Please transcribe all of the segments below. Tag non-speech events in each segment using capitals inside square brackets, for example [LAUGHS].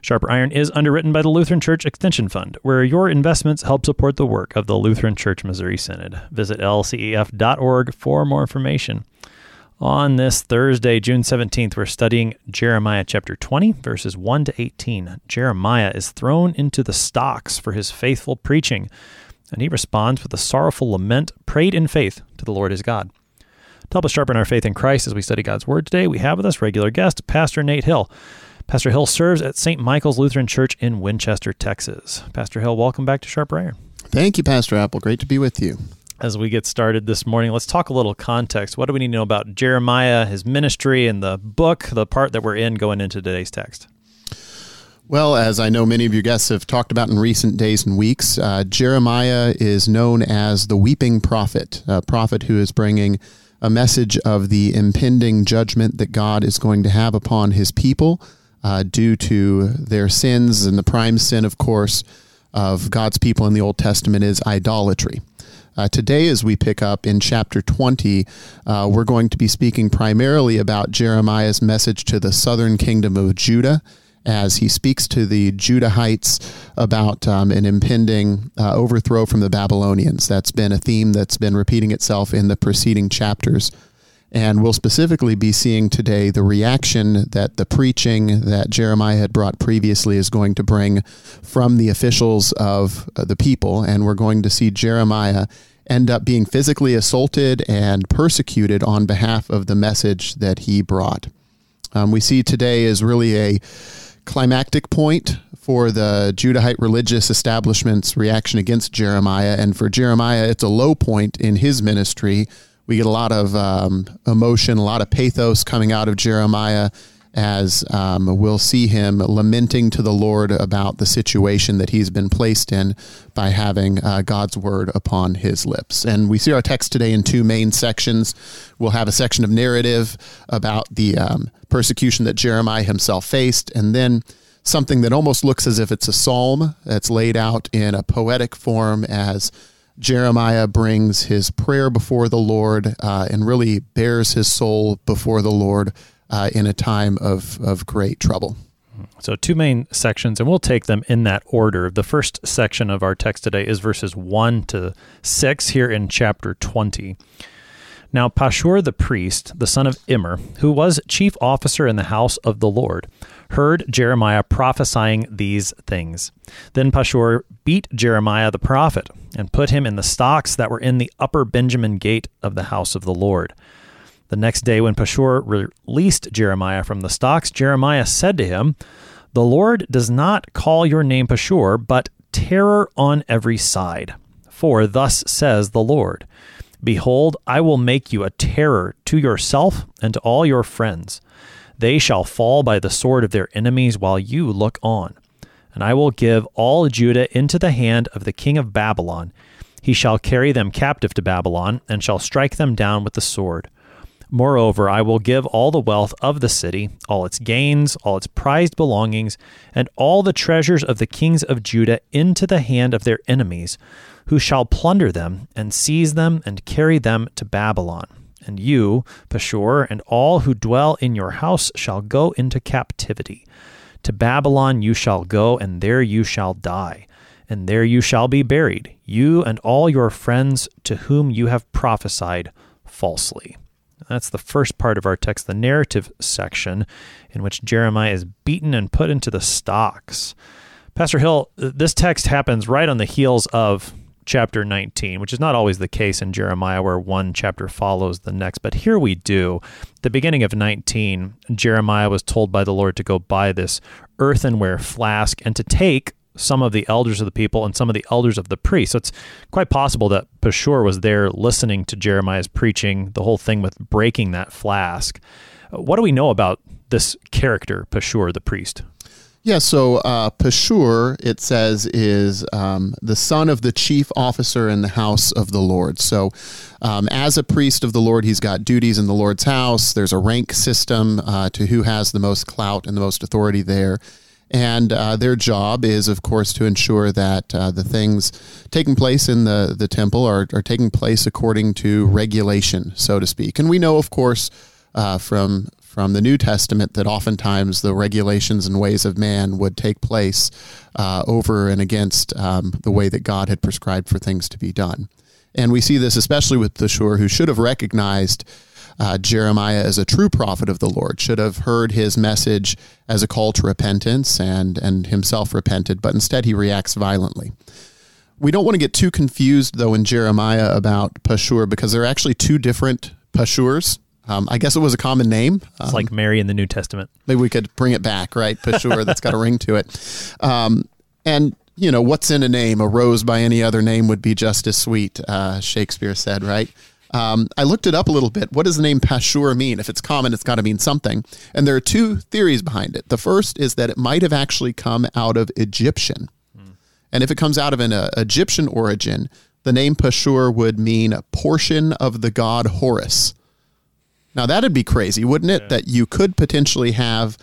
Sharper Iron is underwritten by the Lutheran Church Extension Fund, where your investments help support the work of the Lutheran Church Missouri Synod. Visit lcef.org for more information. On this Thursday, June 17th, we're studying Jeremiah chapter 20, verses 1 to 18. Jeremiah is thrown into the stocks for his faithful preaching, and he responds with a sorrowful lament prayed in faith to the Lord his God. To help us sharpen our faith in Christ as we study God's Word today, we have with us regular guest, Pastor Nate Hill. Pastor Hill serves at St. Michael's Lutheran Church in Winchester, Texas. Pastor Hill, welcome back to Sharper Iron. Thank you, Pastor Appel. Great to be with you. As we get started this morning, let's talk a little context. What do we need to know about Jeremiah, his ministry, and the book, the part that we're in going into today's text? Well, as I know many of your guests have talked about in recent days and weeks, uh, Jeremiah is known as the weeping prophet, a prophet who is bringing a message of the impending judgment that God is going to have upon his people uh, due to their sins. And the prime sin, of course, of God's people in the Old Testament is idolatry. Uh, today, as we pick up in chapter 20, uh, we're going to be speaking primarily about Jeremiah's message to the southern kingdom of Judah as he speaks to the Judahites about um, an impending uh, overthrow from the Babylonians. That's been a theme that's been repeating itself in the preceding chapters. And we'll specifically be seeing today the reaction that the preaching that Jeremiah had brought previously is going to bring from the officials of uh, the people. And we're going to see Jeremiah end up being physically assaulted and persecuted on behalf of the message that he brought. Um, we see today is really a climactic point for the Judahite religious establishment's reaction against Jeremiah. And for Jeremiah, it's a low point in his ministry we get a lot of um, emotion, a lot of pathos coming out of Jeremiah as um, we'll see him lamenting to the Lord about the situation that he's been placed in by having uh, God's word upon his lips. And we see our text today in two main sections. We'll have a section of narrative about the um, persecution that Jeremiah himself faced, and then something that almost looks as if it's a psalm that's laid out in a poetic form as Jeremiah brings his prayer before the Lord uh, and really bares his soul before the Lord uh, in a time of, of great trouble. So, two main sections, and we'll take them in that order. The first section of our text today is verses 1 to 6 here in chapter 20. Now, Pashur the priest, the son of Immer, who was chief officer in the house of the Lord, heard Jeremiah prophesying these things. Then Pashur beat Jeremiah the prophet and put him in the stocks that were in the upper Benjamin gate of the house of the Lord. The next day, when Pashur released Jeremiah from the stocks, Jeremiah said to him, The Lord does not call your name Pashur, but terror on every side. For thus says the Lord Behold, I will make you a terror to yourself and to all your friends. They shall fall by the sword of their enemies while you look on. And I will give all Judah into the hand of the king of Babylon. He shall carry them captive to Babylon, and shall strike them down with the sword. Moreover, I will give all the wealth of the city, all its gains, all its prized belongings, and all the treasures of the kings of Judah into the hand of their enemies, who shall plunder them, and seize them, and carry them to Babylon and you, Pashur, and all who dwell in your house shall go into captivity. To Babylon you shall go, and there you shall die, and there you shall be buried, you and all your friends to whom you have prophesied falsely. That's the first part of our text, the narrative section, in which Jeremiah is beaten and put into the stocks. Pastor Hill, this text happens right on the heels of chapter 19, which is not always the case in Jeremiah where one chapter follows the next. But here we do. The beginning of 19, Jeremiah was told by the Lord to go buy this earthenware flask and to take some of the elders of the people and some of the elders of the priests. So it's quite possible that Pashur was there listening to Jeremiah's preaching, the whole thing with breaking that flask. What do we know about this character, Pashur the priest? Yeah, so uh, Pashur, it says, is um, the son of the chief officer in the house of the Lord. So, um, as a priest of the Lord, he's got duties in the Lord's house. There's a rank system uh, to who has the most clout and the most authority there. And uh, their job is, of course, to ensure that uh, the things taking place in the, the temple are, are taking place according to regulation, so to speak. And we know, of course, uh, from from the New Testament that oftentimes the regulations and ways of man would take place uh, over and against um, the way that God had prescribed for things to be done. And we see this especially with Pashur, who should have recognized uh, Jeremiah as a true prophet of the Lord, should have heard his message as a call to repentance and, and himself repented, but instead he reacts violently. We don't want to get too confused, though, in Jeremiah about Pashur because there are actually two different Pashurs. Um, I guess it was a common name. It's um, like Mary in the New Testament. Maybe we could bring it back, right? Pashur, that's got a ring to it. Um, and, you know, what's in a name? A rose by any other name would be just as sweet, uh, Shakespeare said, right? Um, I looked it up a little bit. What does the name Pashur mean? If it's common, it's got to mean something. And there are two theories behind it. The first is that it might have actually come out of Egyptian. Hmm. And if it comes out of an uh, Egyptian origin, the name Pashur would mean a portion of the god Horus. Now that'd be crazy, wouldn't it? Yeah. That you could potentially have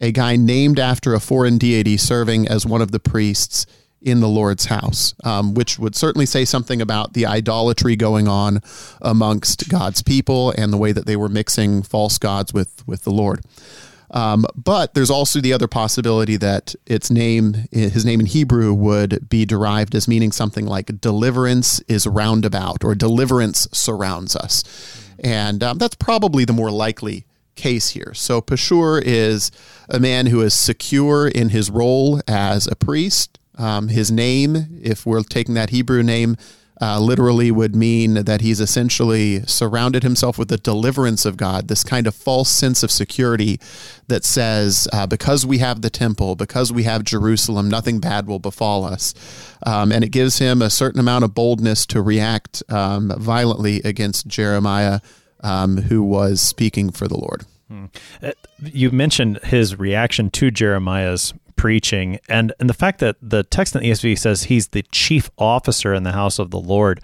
a guy named after a foreign deity serving as one of the priests in the Lord's house, um, which would certainly say something about the idolatry going on amongst God's people and the way that they were mixing false gods with with the Lord. Um, but there's also the other possibility that its name, his name in Hebrew, would be derived as meaning something like deliverance is roundabout or deliverance surrounds us. And um, that's probably the more likely case here. So Pashur is a man who is secure in his role as a priest. Um, his name, if we're taking that Hebrew name, uh, literally would mean that he's essentially surrounded himself with the deliverance of God, this kind of false sense of security that says, uh, because we have the temple, because we have Jerusalem, nothing bad will befall us. Um, and it gives him a certain amount of boldness to react um, violently against Jeremiah, um, who was speaking for the Lord. Hmm. Uh, you mentioned his reaction to Jeremiah's preaching. And, and the fact that the text in the ESV says he's the chief officer in the house of the Lord.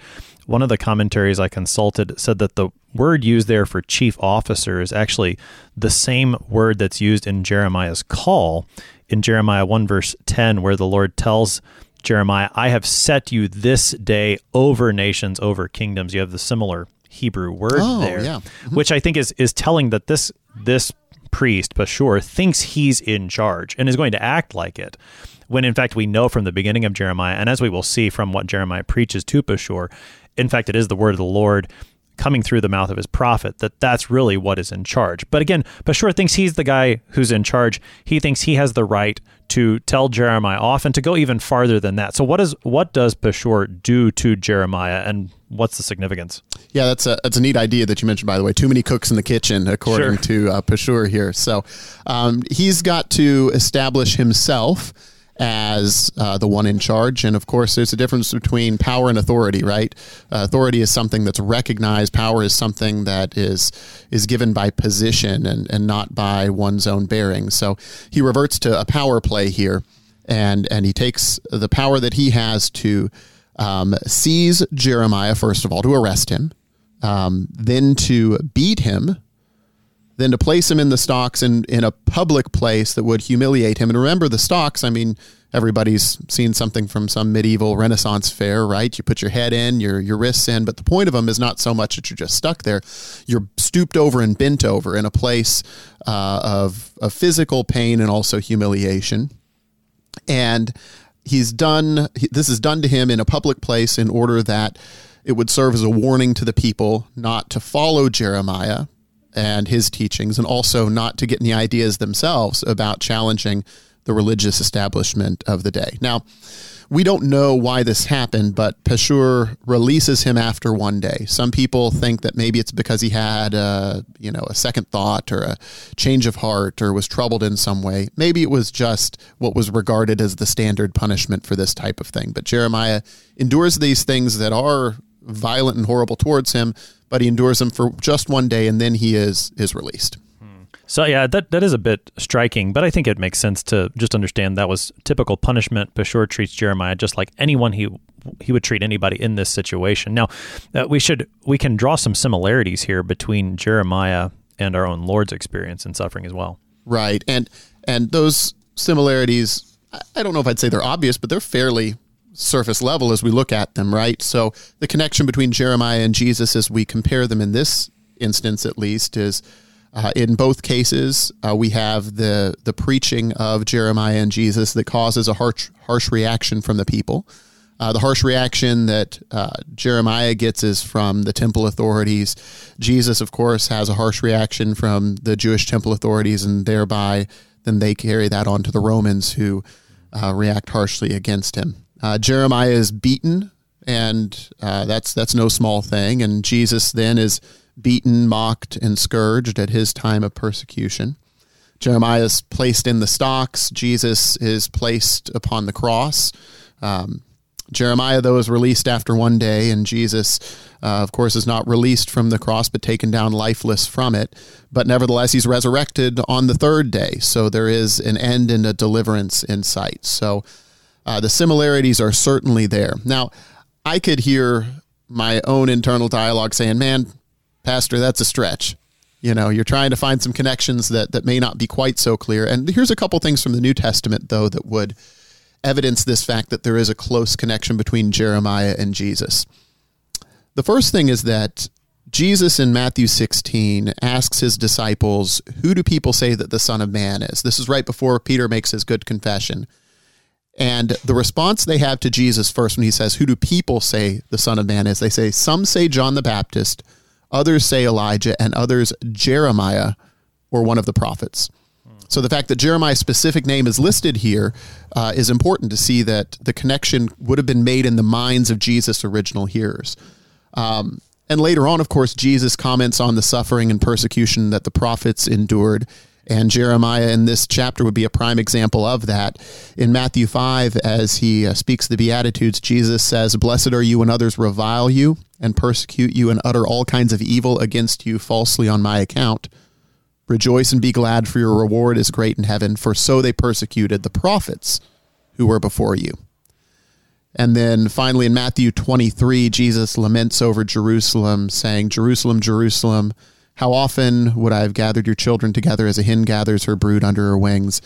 One of the commentaries I consulted said that the word used there for chief officer is actually the same word that's used in Jeremiah's call in Jeremiah 1, verse 10, where the Lord tells Jeremiah, I have set you this day over nations, over kingdoms. You have the similar Hebrew word oh, there, yeah. mm-hmm. which I think is is telling that this this priest, Pashur, thinks he's in charge and is going to act like it. When in fact we know from the beginning of Jeremiah, and as we will see from what Jeremiah preaches to Pashur, in fact it is the word of the Lord coming through the mouth of his prophet that that's really what is in charge. But again, Pashur thinks he's the guy who's in charge. He thinks he has the right to tell Jeremiah off and to go even farther than that. So what is what does Pashur do to Jeremiah and what's the significance? Yeah, that's a that's a neat idea that you mentioned. By the way, too many cooks in the kitchen, according sure. to uh, Pashur here. So um, he's got to establish himself as uh, the one in charge. And of course, there's a difference between power and authority, right? Uh, authority is something that's recognized. Power is something that is is given by position and, and not by one's own bearing. So he reverts to a power play here, and and he takes the power that he has to um, seize Jeremiah first of all to arrest him, um, then to beat him then to place him in the stocks in, in a public place that would humiliate him. And remember, the stocks, I mean, everybody's seen something from some medieval Renaissance fair, right? You put your head in, your, your wrists in, but the point of them is not so much that you're just stuck there. You're stooped over and bent over in a place uh, of, of physical pain and also humiliation. And he's done, this is done to him in a public place in order that it would serve as a warning to the people not to follow Jeremiah and his teachings, and also not to get any ideas themselves about challenging the religious establishment of the day. Now, we don't know why this happened, but Pashur releases him after one day. Some people think that maybe it's because he had a, you know, a second thought or a change of heart or was troubled in some way. Maybe it was just what was regarded as the standard punishment for this type of thing. But Jeremiah endures these things that are violent and horrible towards him, but he endures them for just one day and then he is is released. So yeah, that that is a bit striking, but I think it makes sense to just understand that was typical punishment. Pashur treats Jeremiah just like anyone he he would treat anybody in this situation. Now, uh, we should we can draw some similarities here between Jeremiah and our own Lord's experience and suffering as well. Right, and and those similarities, I don't know if I'd say they're obvious, but they're fairly surface level as we look at them. Right, so the connection between Jeremiah and Jesus, as we compare them in this instance, at least, is. Uh, in both cases, uh, we have the the preaching of Jeremiah and Jesus that causes a harsh harsh reaction from the people. Uh, the harsh reaction that uh, Jeremiah gets is from the temple authorities. Jesus, of course, has a harsh reaction from the Jewish temple authorities, and thereby then they carry that on to the Romans who uh, react harshly against him. Uh, Jeremiah is beaten, and that's that's no small thing. And Jesus then is beaten, mocked, and scourged at his time of persecution. Jeremiah is placed in the stocks. Jesus is placed upon the cross. Um, Jeremiah, though, is released after one day, and Jesus, uh, of course, is not released from the cross, but taken down lifeless from it. But nevertheless, he's resurrected on the third day. So there is an end and a deliverance in sight. So uh, the similarities are certainly there. Now, I could hear my own internal dialogue saying, man, Pastor, that's a stretch. You know, you're trying to find some connections that, that may not be quite so clear. And here's a couple things from the New Testament, though, that would evidence this fact that there is a close connection between Jeremiah and Jesus. The first thing is that Jesus in Matthew 16 asks his disciples, Who do people say that the Son of Man is? This is right before Peter makes his good confession. And the response they have to Jesus first when he says, Who do people say the Son of Man is? They say, Some say John the Baptist, others say Elijah, and others Jeremiah or one of the prophets. So the fact that Jeremiah's specific name is listed here uh, is important to see that the connection would have been made in the minds of Jesus' original hearers. Um, and later on, of course, Jesus comments on the suffering and persecution that the prophets endured. And Jeremiah in this chapter would be a prime example of that. In Matthew 5, as he uh, speaks the Beatitudes, Jesus says, Blessed are you when others revile you and persecute you and utter all kinds of evil against you falsely on my account. Rejoice and be glad, for your reward is great in heaven, for so they persecuted the prophets who were before you. And then finally in Matthew 23, Jesus laments over Jerusalem, saying, Jerusalem, Jerusalem, how often would I have gathered your children together as a hen gathers her brood under her wings?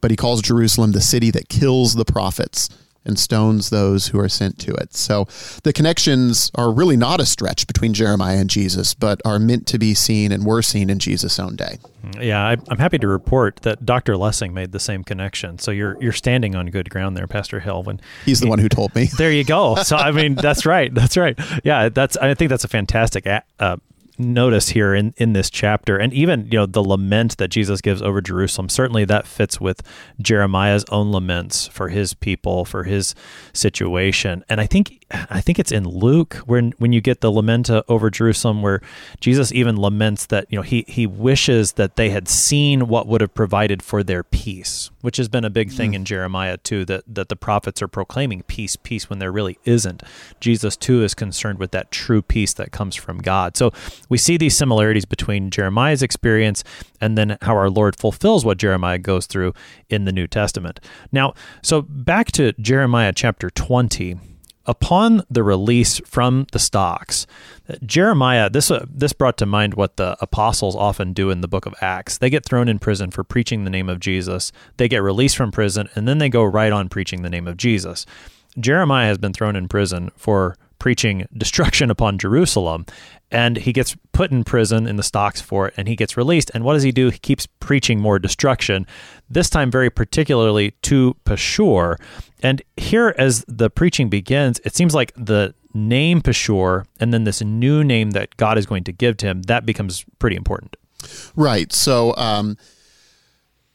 But he calls Jerusalem the city that kills the prophets and stones those who are sent to it. So the connections are really not a stretch between Jeremiah and Jesus, but are meant to be seen and were seen in Jesus' own day. Yeah, I, am happy to report that Dr. Lessing made the same connection. So you're you're standing on good ground there, Pastor Hill. When he's the he, one who told me. There you go. So I mean, that's right. That's right. Yeah, that's. I think that's a fantastic uh, notice here in, in this chapter. And even you know the lament that jesus gives over jerusalem certainly that fits with jeremiah's own laments for his people for his situation. And i think i think it's in luke when when you get the lament over jerusalem where jesus even laments that you know he he wishes that they had seen what would have provided for their peace which has been a big thing mm. in jeremiah too that that the prophets are proclaiming peace peace when there really isn't jesus too is concerned with that true peace that comes from god so we see these similarities between Jeremiah's experience and then how our Lord fulfills what Jeremiah goes through in the New Testament. Now, so back to Jeremiah chapter 20 upon the release from the stocks, Jeremiah, this uh, this brought to mind what the apostles often do in the book of Acts. They get thrown in prison for preaching the name of Jesus. They get released from prison and then they go right on preaching the name of Jesus. Jeremiah has been thrown in prison for preaching destruction upon Jerusalem. And he gets put in prison in the stocks for it and he gets released. And what does he do? He keeps preaching more destruction, this time very particularly to Pashur. And here, as the preaching begins, it seems like the name Pashur and then this new name that God is going to give to him, that becomes pretty important. Right. So, um,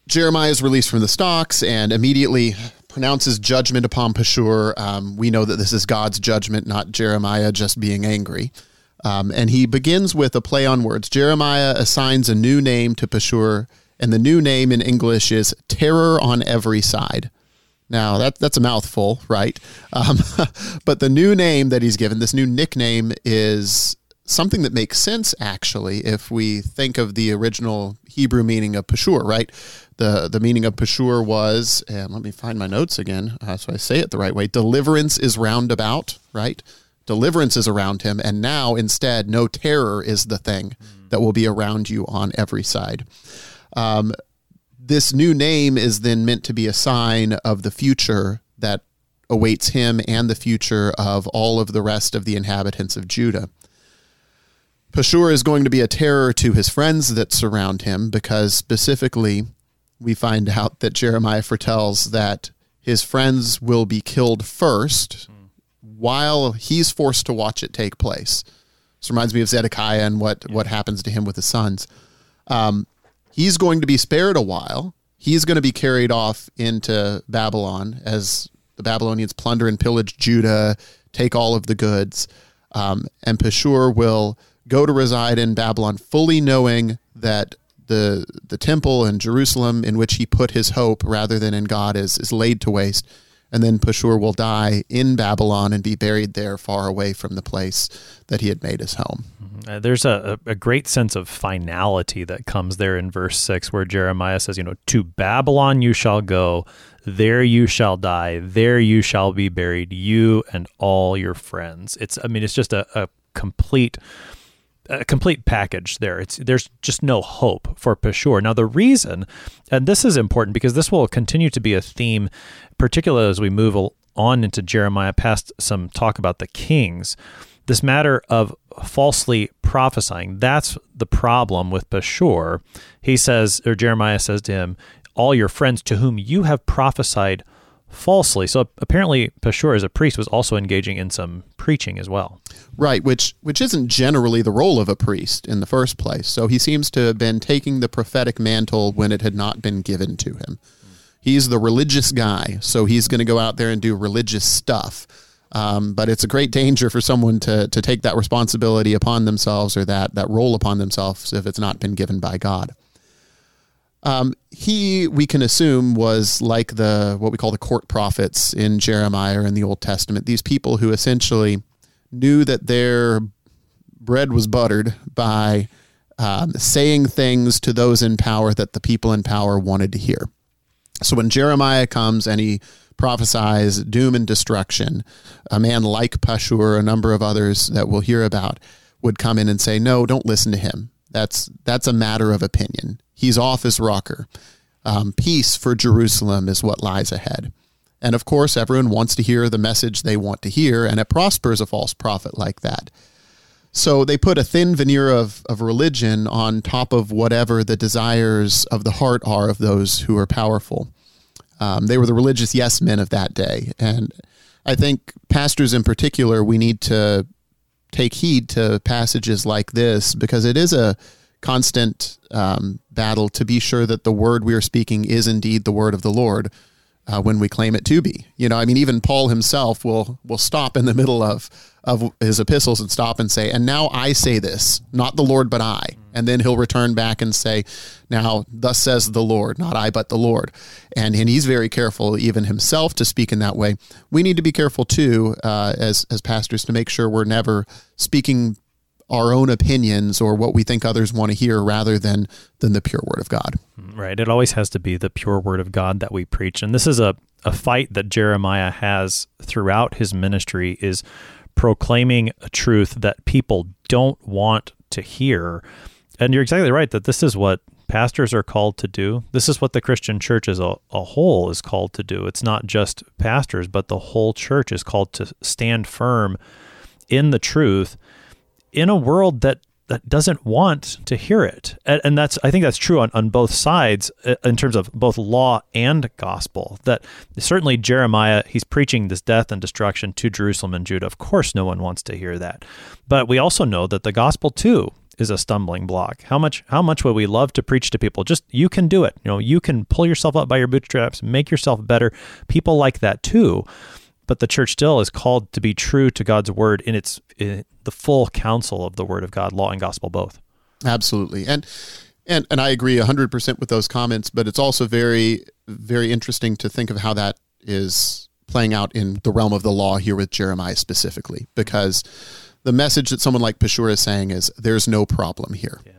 Jeremiah is released from the stocks and immediately pronounces judgment upon Pashur. Um, we know that this is God's judgment, not Jeremiah just being angry. Um, and he begins with a play on words. Jeremiah assigns a new name to Pashur, and the new name in English is Terror on Every Side. Now, that, that's a mouthful, right? Um, [LAUGHS] but the new name that he's given, this new nickname, is something that makes sense actually if we think of the original Hebrew meaning of Pashur, right? The the meaning of Pashur was, and let me find my notes again uh, so I say it the right way. Deliverance is roundabout, right? Deliverance is around him, and now instead, no terror is the thing that will be around you on every side. Um, this new name is then meant to be a sign of the future that awaits him and the future of all of the rest of the inhabitants of Judah. Pashur is going to be a terror to his friends that surround him because specifically we find out that Jeremiah foretells that his friends will be killed first while he's forced to watch it take place. This reminds me of Zedekiah and what, what happens to him with his sons. Um, he's going to be spared a while. He's going to be carried off into Babylon as the Babylonians plunder and pillage Judah, take all of the goods. Um, and Pashur will go to reside in Babylon, fully knowing that the the temple in Jerusalem in which he put his hope rather than in God is is laid to waste. And then Pashur will die in Babylon and be buried there far away from the place that he had made his home. Uh, there's a, a great sense of finality that comes there in verse 6 where Jeremiah says, you know, to Babylon you shall go, there you shall die, there you shall be buried, you and all your friends. It's, I mean, it's just a, a complete a complete package there. It's there's just no hope for Pashur. Now the reason, and this is important because this will continue to be a theme, particularly as we move on into Jeremiah past some talk about the kings. This matter of falsely prophesying, that's the problem with Pashur. He says, or Jeremiah says to him, all your friends to whom you have prophesied falsely. So apparently, Pashur, as a priest, was also engaging in some preaching as well. Right, which which isn't generally the role of a priest in the first place. So he seems to have been taking the prophetic mantle when it had not been given to him. He's the religious guy, so he's going to go out there and do religious stuff. Um, but it's a great danger for someone to to take that responsibility upon themselves or that that role upon themselves if it's not been given by God. Um, he, we can assume, was like the what we call the court prophets in Jeremiah or in the Old Testament. These people who essentially knew that their bread was buttered by um, saying things to those in power that the people in power wanted to hear. So when Jeremiah comes and he prophesies doom and destruction, a man like Pashur, a number of others that we'll hear about, would come in and say, "No, don't listen to him. That's that's a matter of opinion. He's off his rocker. Um, peace for Jerusalem is what lies ahead." And of course, everyone wants to hear the message they want to hear, and it prospers a false prophet like that. So they put a thin veneer of, of religion on top of whatever the desires of the heart are of those who are powerful. Um, they were the religious yes men of that day. And I think pastors in particular, we need to take heed to passages like this because it is a constant um, battle to be sure that the word we are speaking is indeed the word of the Lord uh, when we claim it to be. You know, I mean, even Paul himself will will stop in the middle of of his epistles and stop and say, "And now I say this, not the Lord, but I." And then he'll return back and say, "Now, thus says the Lord, not I, but the Lord." And and he's very careful, even himself, to speak in that way. We need to be careful too, uh, as as pastors, to make sure we're never speaking our own opinions or what we think others want to hear rather than than the pure word of God. Right. It always has to be the pure word of God that we preach. And this is a, a fight that Jeremiah has throughout his ministry is proclaiming a truth that people don't want to hear. And you're exactly right that this is what pastors are called to do. This is what the Christian church as a, a whole is called to do. It's not just pastors, but the whole church is called to stand firm in the truth in a world that that doesn't want to hear it. And, and, that's I think that's true on, on both sides uh, in terms of both law and gospel. That certainly Jeremiah, he's preaching this death and destruction to Jerusalem and Judah. Of course no one wants to hear that. But we also know that the gospel too is a stumbling block. How much how much would we love to preach to people? Just you can do it. You know, you can pull yourself up by your bootstraps, make yourself better. People like that too but the church still is called to be true to God's word in its in the full counsel of the word of God, law and gospel both. Absolutely. And and and I agree 100% with those comments, but it's also very very interesting to think of how that is playing out in the realm of the law here with Jeremiah specifically because the message that someone like Pashur is saying is there's no problem here. Yeah.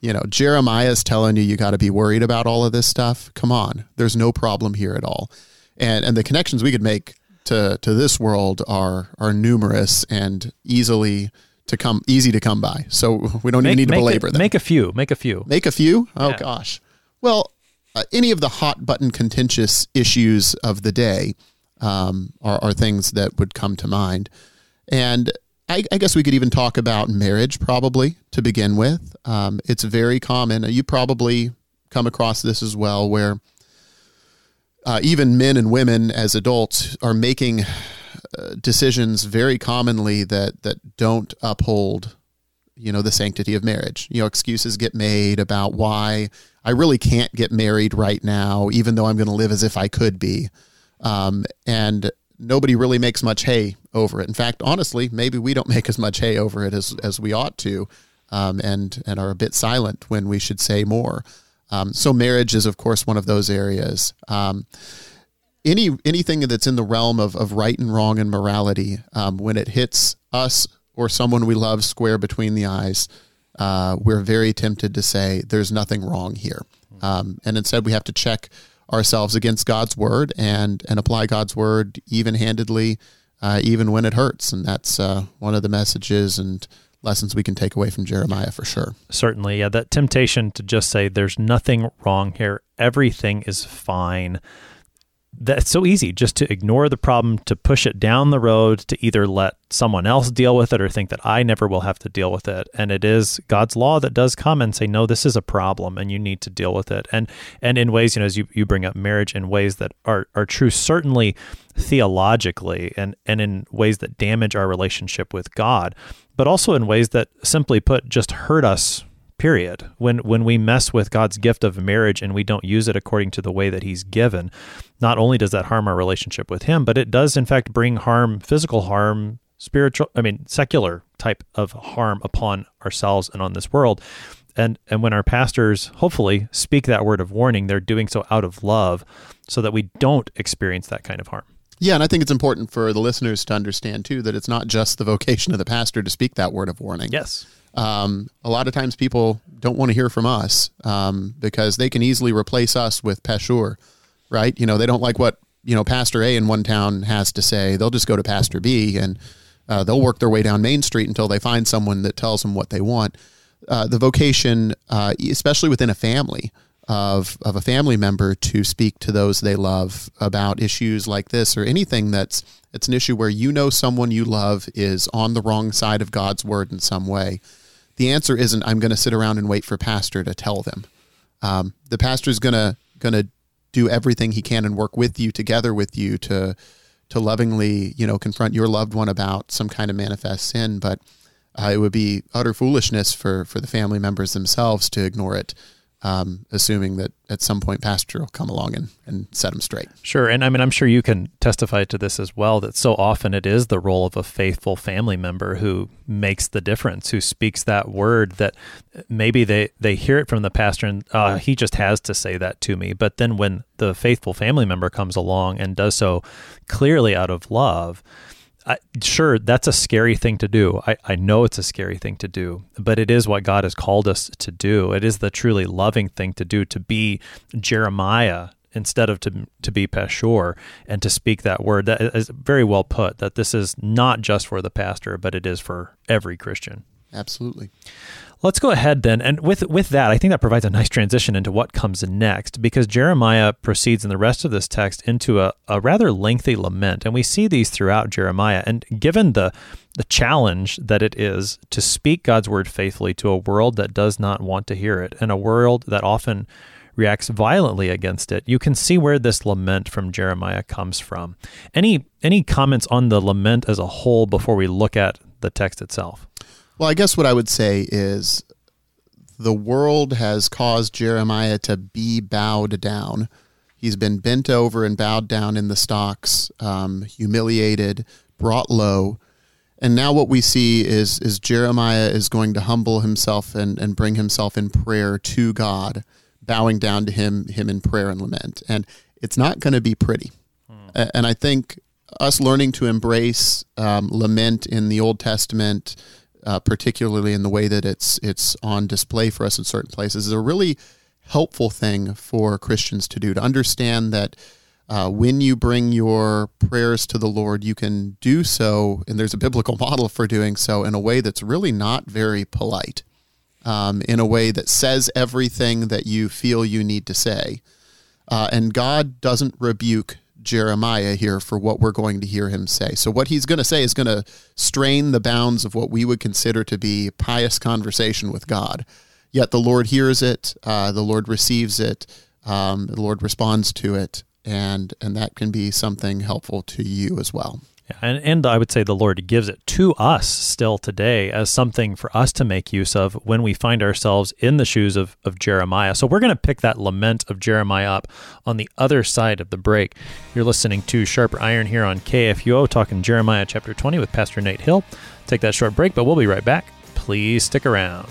You know, Jeremiah is telling you you got to be worried about all of this stuff. Come on, there's no problem here at all. And and the connections we could make to to this world are are numerous and easily to come easy to come by. So we don't Make, even need to belabor it- them. Make a few. Make a few. Make a few? Oh Yeah. gosh. Well, uh, any of the hot button contentious issues of the day um, are, are things that would come to mind. And I, I guess we could even talk about marriage probably to begin with. Um, it's very common. You probably come across this as well, where uh, even men and women as adults are making uh, decisions very commonly that that don't uphold you know the sanctity of marriage. You know excuses get made about why i really can't get married right now even though i'm going to live as if i could be. Um, and nobody really makes much hay over it. In fact honestly maybe we don't [LAUGHS] make as much hay over it as, as we ought to um, and and are a bit silent when we should say more um, so marriage is of course one of those areas. Um, any anything that's in the realm of, of right and wrong and morality, um, when it hits us or someone we love square between the eyes, uh, we're very tempted to say there's nothing wrong here, um, and instead we have to check ourselves against God's word and and apply God's word even handedly, uh, even when it hurts, and that's uh, one of the messages and lessons we can take away from Jeremiah for sure. Certainly, yeah. That temptation to just say there's nothing wrong here, everything is fine. That's so easy just to ignore the problem, to push it down the road, to either let someone else deal with it or think that I never will have to deal with it. And it is God's law that does come and say, no, this is a problem and you need to deal with it. And and in ways, you know, as you, you bring up marriage in ways that are, are true, certainly theologically and, and in ways that damage our relationship with God, but also in ways that simply put just hurt us period. When when we mess with God's gift of marriage and we don't use it according to the way that he's given not only does that harm our relationship with him but it does in fact bring harm physical harm spiritual I mean secular type of harm upon ourselves and on this world. And and when our pastors hopefully speak that word of warning they're doing so out of love so that we don't experience that kind of harm. Yeah, and I think it's important for the listeners to understand too that it's not just the vocation of the pastor to speak that word of warning. yes Um, a lot of times people don't want to hear from us um, because they can easily replace us with Pashur, right? You know, they don't like what, you know, Pastor A in one town has to say. They'll just go to Pastor B and uh, they'll work their way down Main Street until they find someone that tells them what they want. Uh, the vocation, uh, especially within a family, of, of a family member to speak to those they love about issues like this or anything that's it's an issue where you know someone you love is on the wrong side of God's word in some way. The answer isn't I'm going to sit around and wait for pastor to tell them. Um, the pastor is going to going to do everything he can and work with you together with you to to lovingly you know confront your loved one about some kind of manifest sin. But uh, it would be utter foolishness for for the family members themselves to ignore it, um, assuming that at some point pastor will come along and, and set them straight. Sure. And I mean, I'm sure you can testify to this as well that so often it is the role of a faithful family member who makes the difference, who speaks that word that maybe they, they hear it from the pastor and uh, he just has to say that to me. But then when the faithful family member comes along and does so clearly out of love, Sure, that's a scary thing to do. I, I know it's a scary thing to do, but it is what God has called us to do. It is the truly loving thing to do to be Jeremiah instead of to to be Pashur and to speak that word. That is very well put. That this is not just for the pastor, but it is for every Christian. Absolutely. Let's go ahead then, and with with that, I think that provides a nice transition into what comes next, because Jeremiah proceeds in the rest of this text into a, a rather lengthy lament, and we see these throughout Jeremiah. And given the the challenge that it is to speak God's word faithfully to a world that does not want to hear it, and a world that often reacts violently against it, you can see where this lament from Jeremiah comes from. Any any comments on the lament as a whole before we look at the text itself? Well, I guess what I would say is the world has caused Jeremiah to be bowed down. He's been bent over and bowed down in the stocks, um, humiliated, brought low. And now what we see is is Jeremiah is going to humble himself and, and bring himself in prayer to God, bowing down to him him in prayer and lament. And it's not going to be pretty. A- And I think us learning to embrace um, lament in the Old Testament, uh, particularly in the way that it's it's on display for us in certain places, is a really helpful thing for Christians to do to understand that uh, when you bring your prayers to the Lord, you can do so, and there's a biblical [LAUGHS] model for doing so in a way that's really not very polite, um, in a way that says everything that you feel you need to say. Uh, and God doesn't rebuke Jeremiah here for what we're going to hear him say. So, what he's going to say is going to strain the bounds of what we would consider to be pious conversation with God. Yet the Lord hears it, uh, the Lord receives it, um, the Lord responds to it, and and that can be something helpful to you as well. And, and I would say the Lord gives it to us still today as something for us to make use of when we find ourselves in the shoes of, of Jeremiah. So we're going to pick that lament of Jeremiah up on the other side of the break. You're listening to Sharper Iron here on KFUO, talking Jeremiah chapter 20 with Pastor Nate Hill. Take that short break, but we'll be right back. Please stick around.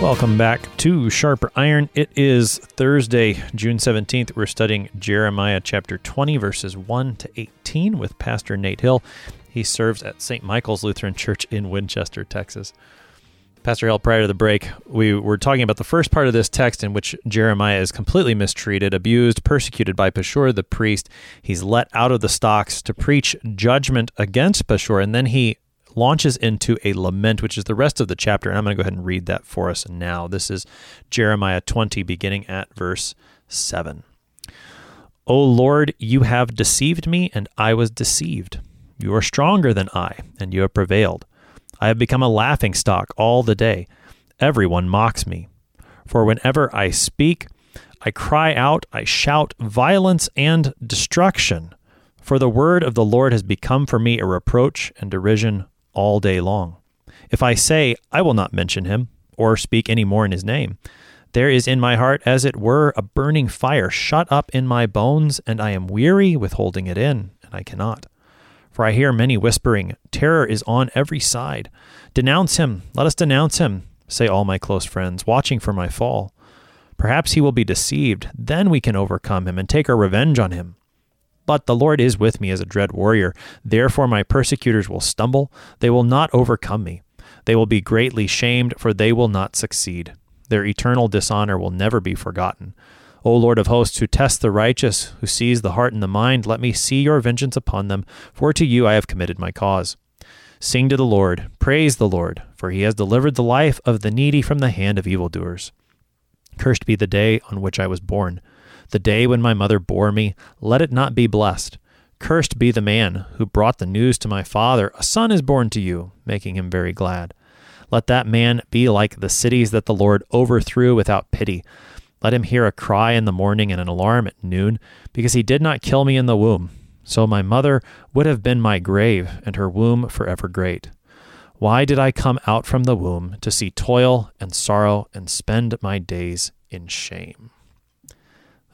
Welcome back to Sharper Iron. It is Thursday, June 17th. We're studying Jeremiah chapter 20, verses 1 to 18 with Pastor Nate Hill. He serves at St. Michael's Lutheran Church in Winchester, Texas. Pastor Hill, prior to the break, we were talking about the first part of this text in which Jeremiah is completely mistreated, abused, persecuted by Pashur the priest. He's let out of the stocks to preach judgment against Pashur, and then he launches into a lament, which is the rest of the chapter. And I'm going to go ahead and read that for us now. This is Jeremiah 20, beginning at verse 7. O Lord, you have deceived me, and I was deceived. You are stronger than I, and you have prevailed. I have become a laughing stock all the day. Everyone mocks me. For whenever I speak, I cry out, I shout violence and destruction. For the word of the Lord has become for me a reproach and derision all day long. If I say, I will not mention him, or speak any more in his name, there is in my heart, as it were, a burning fire shut up in my bones, and I am weary with holding it in, and I cannot. For I hear many whispering, Terror is on every side. Denounce him, let us denounce him, say all my close friends, watching for my fall. Perhaps he will be deceived, then we can overcome him and take our revenge on him. But the Lord is with me as a dread warrior. Therefore, my persecutors will stumble. They will not overcome me. They will be greatly shamed, for they will not succeed. Their eternal dishonor will never be forgotten. O Lord of hosts, who test the righteous, who sees the heart and the mind, let me see your vengeance upon them, for to you I have committed my cause. Sing to the Lord, praise the Lord, for he has delivered the life of the needy from the hand of evildoers. Cursed be the day on which I was born. The day when my mother bore me, let it not be blessed. Cursed be the man who brought the news to my father, A son is born to you, making him very glad. Let that man be like the cities that the Lord overthrew without pity. Let him hear a cry in the morning and an alarm at noon, because he did not kill me in the womb. So my mother would have been my grave, and her womb forever great. Why did I come out from the womb to see toil and sorrow and spend my days in shame?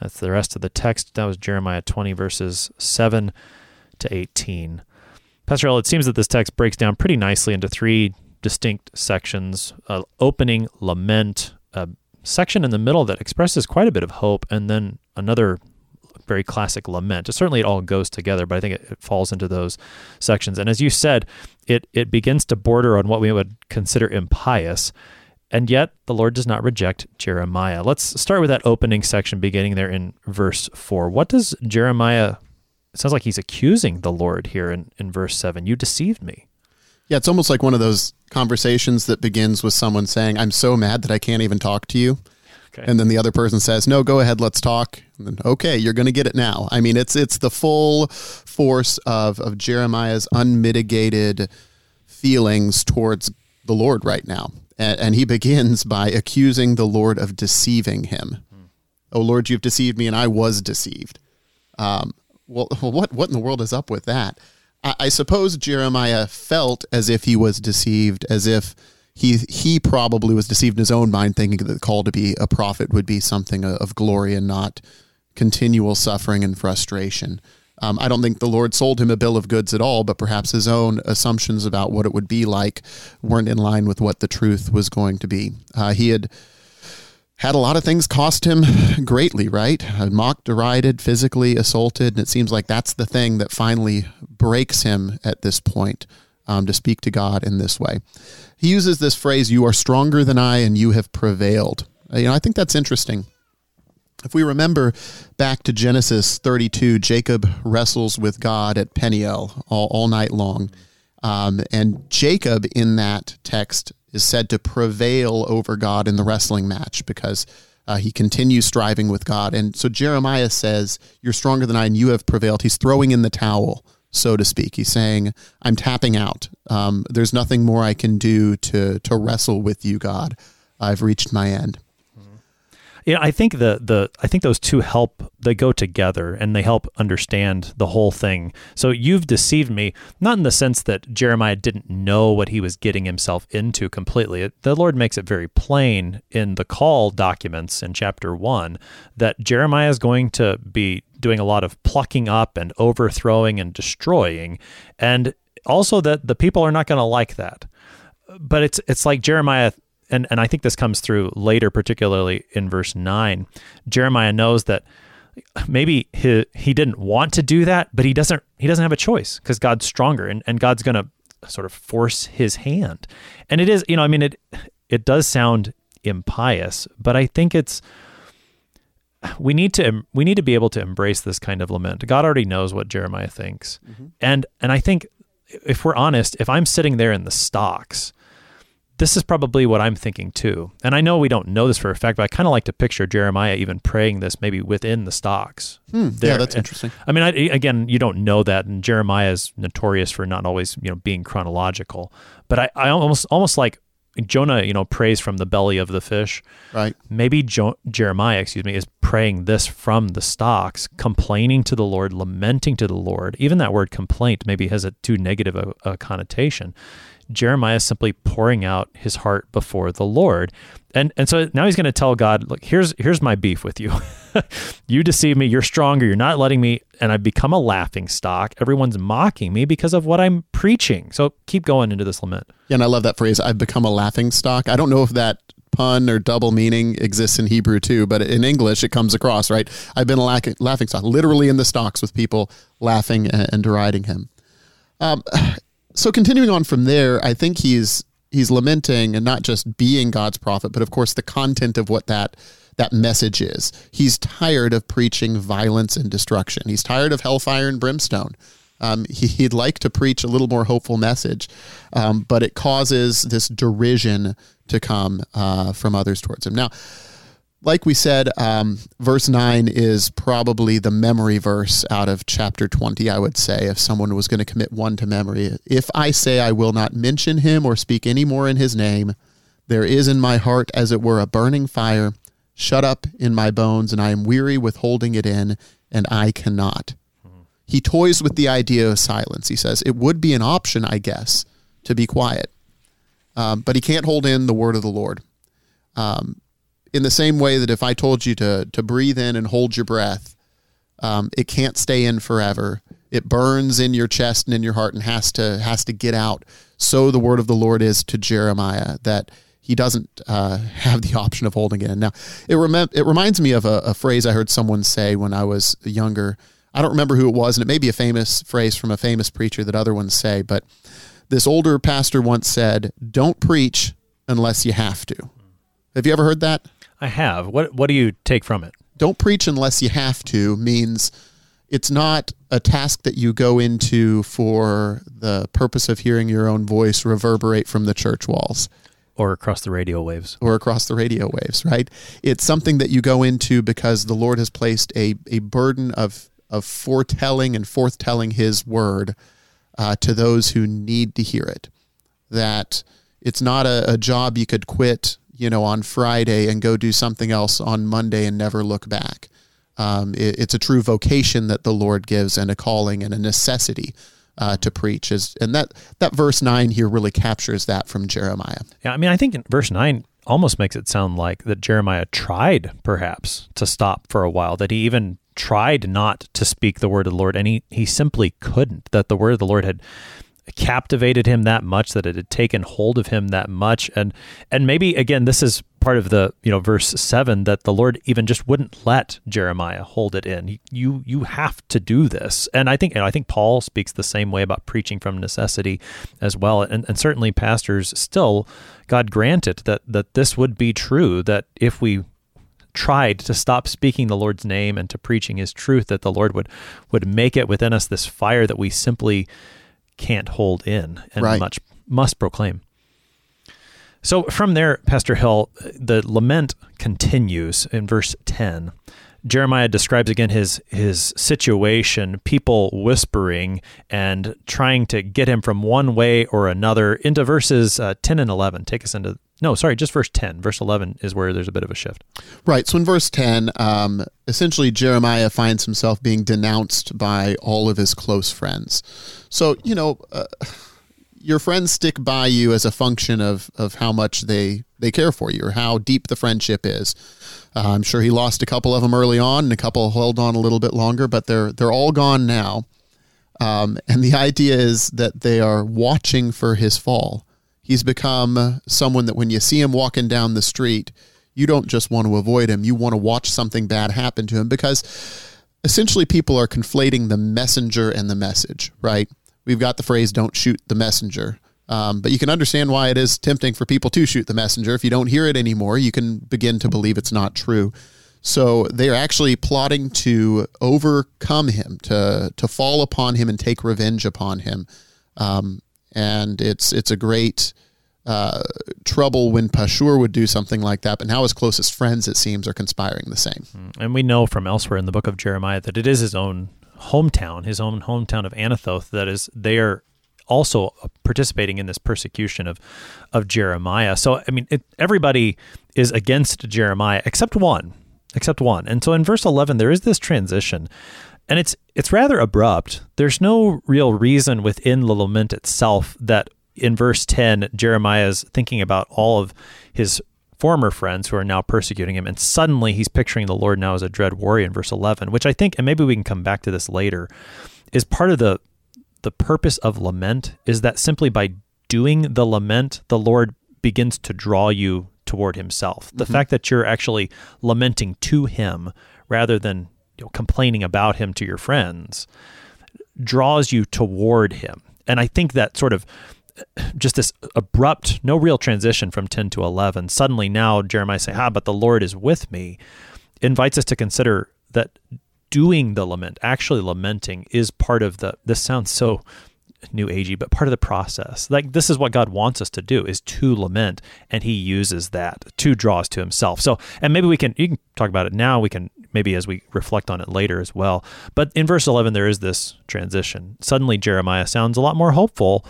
That's the rest of the text. That was Jeremiah 20, verses 7 to 18. Pastor Hill, it seems that this text breaks down pretty nicely into three distinct sections uh, opening, lament, a section in the middle that expresses quite a bit of hope, and then another very classic lament. Certainly, it all goes together, but I think it, it, falls into those sections. And as you said, it it begins to border on what we would consider impious, and yet the Lord does not reject Jeremiah. Let's start with that opening section beginning there in verse 4. What does Jeremiah it sounds like he's accusing the Lord here in, in verse 7. You deceived me. Yeah, it's almost like one of those conversations that begins with someone saying, I'm so mad that I can't even talk to you. Okay. And then the other person says, "No, go ahead, let's talk." And then, okay, you're going to get it now. I mean, it's it's the full force of of Jeremiah's unmitigated feelings towards the Lord right now, and, and he begins by accusing the Lord of deceiving him. Oh Lord, you've deceived me, and I was deceived. Um, well, [LAUGHS] what what in the world is up with that? I, I suppose Jeremiah felt as if he was deceived, as if he he probably was deceived in his own mind, thinking that the call to be a prophet would be something of glory and not continual suffering and frustration. Um, I don't think the Lord sold him a bill of goods at all, but perhaps his own assumptions about what it would be like weren't in line with what the truth was going to be. Uh, he had had a lot of things cost him greatly, right? Uh, mocked, derided, physically assaulted, and it seems like that's the thing that finally breaks him at this point um, to speak to God in this way. He uses this phrase, You are stronger than I, and you have prevailed. Uh, you know, I think that's interesting. If we remember back to Genesis 32, Jacob wrestles with God at Peniel all, all night long. Um, and Jacob in that text is said to prevail over God in the wrestling match because uh, he continues striving with God. And so Jeremiah says, You're stronger than I, and you have prevailed. He's throwing in the towel so to speak. He's saying, "I'm tapping out. Um, there's nothing more I can do to to wrestle with you, God. I've reached my end." Yeah, I think the the I think those two help. They go together and they help understand the whole thing. So you've deceived me, not in the sense that Jeremiah didn't know what he was getting himself into completely. The Lord makes it very plain in the call documents in chapter one that Jeremiah is going to be doing a lot of plucking up and overthrowing and destroying, and also that the people are not going to like that. But it's it's like Jeremiah and and I think this comes through later, particularly in verse nine. Jeremiah knows that maybe he he didn't want to do that, but he doesn't he doesn't have a choice because God's stronger and, and God's gonna sort of force his hand. And it is, you know, I mean it it does sound impious, but I think it's we need to we need to be able to embrace this kind of lament. God already knows what Jeremiah thinks. Mm-hmm. And and I think if we're honest, if I'm sitting there in the stocks this is probably what I'm thinking too. And I know we don't know this for a fact, but I kind of like to picture Jeremiah even praying this maybe within the stocks. Hmm, yeah, that's interesting. I mean, I, again, you don't know that, and Jeremiah is notorious for not always, you know, being chronological. But I, I almost, almost like Jonah, you know, prays from the belly of the fish. Right. Maybe jo- Jeremiah, excuse me, is praying this from the stocks, complaining to the Lord, lamenting to the Lord. Even that word complaint maybe has a too negative a, a connotation. Jeremiah is simply pouring out his heart before the Lord. And and so now he's going to tell God, look, here's here's my beef with you. [LAUGHS] you deceive me, you're stronger, you're not letting me and I've become a laughing stock. Everyone's mocking me because of what I'm preaching. So keep going into this lament. Yeah, and I love that phrase, I've become a laughing stock. I don't know if that pun or double meaning exists in Hebrew too, but in English it comes across, right? I've been a laughing stock, literally in the stocks with people laughing and deriding him. Um, so continuing on from there, I think he's he's lamenting and not just being God's prophet, but of course the content of what that that message is. He's tired of preaching violence and destruction. He's tired of hellfire and brimstone. Um, he, would like to preach a little more hopeful message, um, but it causes this derision to come uh, from others towards him. Now, like we said, um, verse 9 is probably the memory verse out of chapter 20, I would say, if someone was going to commit one to memory. If I say I will not mention him or speak any more in his name, there is in my heart, as it were, a burning fire shut up in my bones, and I am weary with holding it in, and I cannot. Mm-hmm. He toys with the idea of silence. He says, It would be an option, I guess, to be quiet. Um, but he can't hold in the word of the Lord. Um, in the same way that if I told you to to breathe in and hold your breath, um, it can't stay in forever. It burns in your chest and in your heart and has to has to get out. So the word of the Lord is to Jeremiah that he doesn't uh, have the option of holding it in. Now, it rem- it reminds me of a, a phrase I heard someone say when I was younger. I don't remember who it was, and it may be a famous phrase from a famous preacher that other ones say, but this older pastor once said, "Don't preach unless you have to." Have you ever heard that? I have. What What do you take from it? Don't preach unless you have to means it's not a task that you go into for the purpose of hearing your own voice reverberate from the church walls. or across the radio waves. or across the radio waves, right? It's something that you go into because the Lord has placed a, a burden of, of foretelling and forthtelling His word uh, to those who need to hear it. That it's not a, a job you could quit, you know, on Friday and go do something else on Monday and never look back. Um, it, it's a true vocation that the Lord gives and a calling and a necessity uh, to preach. Is and that that verse nine here really captures that from Jeremiah. Yeah, I mean, I think in verse 9 almost makes it sound like that Jeremiah tried perhaps to stop for a while, that he even tried not to speak the word of the Lord, and he, he simply couldn't, that the word of the Lord had captivated him that much that it had taken hold of him that much. And and maybe again this is part of the you know verse 7 that the lord even just wouldn't let jeremiah hold it in. You you have to do this. And i think you know, i think paul speaks the same way about preaching from necessity as well. And, and certainly pastors still god grant it that that this would be true that if we tried to stop speaking the Lord's name and to preaching his truth that the Lord would would make it within us this fire that we simply can't hold in and Right. much must proclaim. So from there, Pastor Hill, the lament continues in verse 10. Jeremiah describes again his his situation, people whispering and trying to get him from one way or another into verses uh, 10 and 11. Take us into no, sorry, just verse 10. Verse 11 is where there's a bit of a shift. Right. So in verse 10, um, essentially Jeremiah finds himself being denounced by all of his close friends. So, you know, uh, your friends stick by you as a function of, of how much they, they care for you or how deep the friendship is. Uh, I'm sure he lost a couple of them early on and a couple held on a little bit longer, but they're, they're all gone now. Um, and the idea is that they are watching for his fall. He's become someone that when you see him walking down the street, you don't just want to avoid him. You want to watch something bad happen to him because essentially people are conflating the messenger and the message, right? We've got the phrase, don't shoot the messenger. Um, but you can understand why it is tempting for people to shoot the messenger. If you don't hear it anymore, you can begin to believe it's not true. So they are actually plotting to overcome him, to to fall upon him and take revenge upon him. Um, and it's it's a great uh, trouble when Pashur would do something like that. But now his closest friends, it seems, are conspiring the same. And we know from elsewhere in the book of Jeremiah that it is his own hometown, his own hometown of Anathoth, that is they are also participating in this persecution of of Jeremiah. So I mean, it, everybody is against Jeremiah except one, except one. And so in verse eleven, there is this transition, and it's it's rather abrupt. There's no real reason within the lament itself that in verse ten Jeremiah is thinking about all of his former friends who are now persecuting him and suddenly he's picturing the lord now as a dread warrior in verse 11 which i think and maybe we can come back to this later is part of the the purpose of lament is that simply by doing the lament the lord begins to draw you toward himself the mm-hmm. fact that you're actually lamenting to him rather than you know, complaining about him to your friends draws you toward him and i think that sort of just this abrupt, no real transition from 10 to 11. Suddenly now Jeremiah saying, ah, but the Lord is with me, invites us to consider that doing the lament, actually lamenting, is part of the, this sounds so new agey, but part of the process. Like this is what God wants us to do is to lament, and he uses that to draw us to himself. So, and maybe we can, you can talk about it now. We can maybe as we reflect on it later as well. But in verse 11, there is this transition. Suddenly Jeremiah sounds a lot more hopeful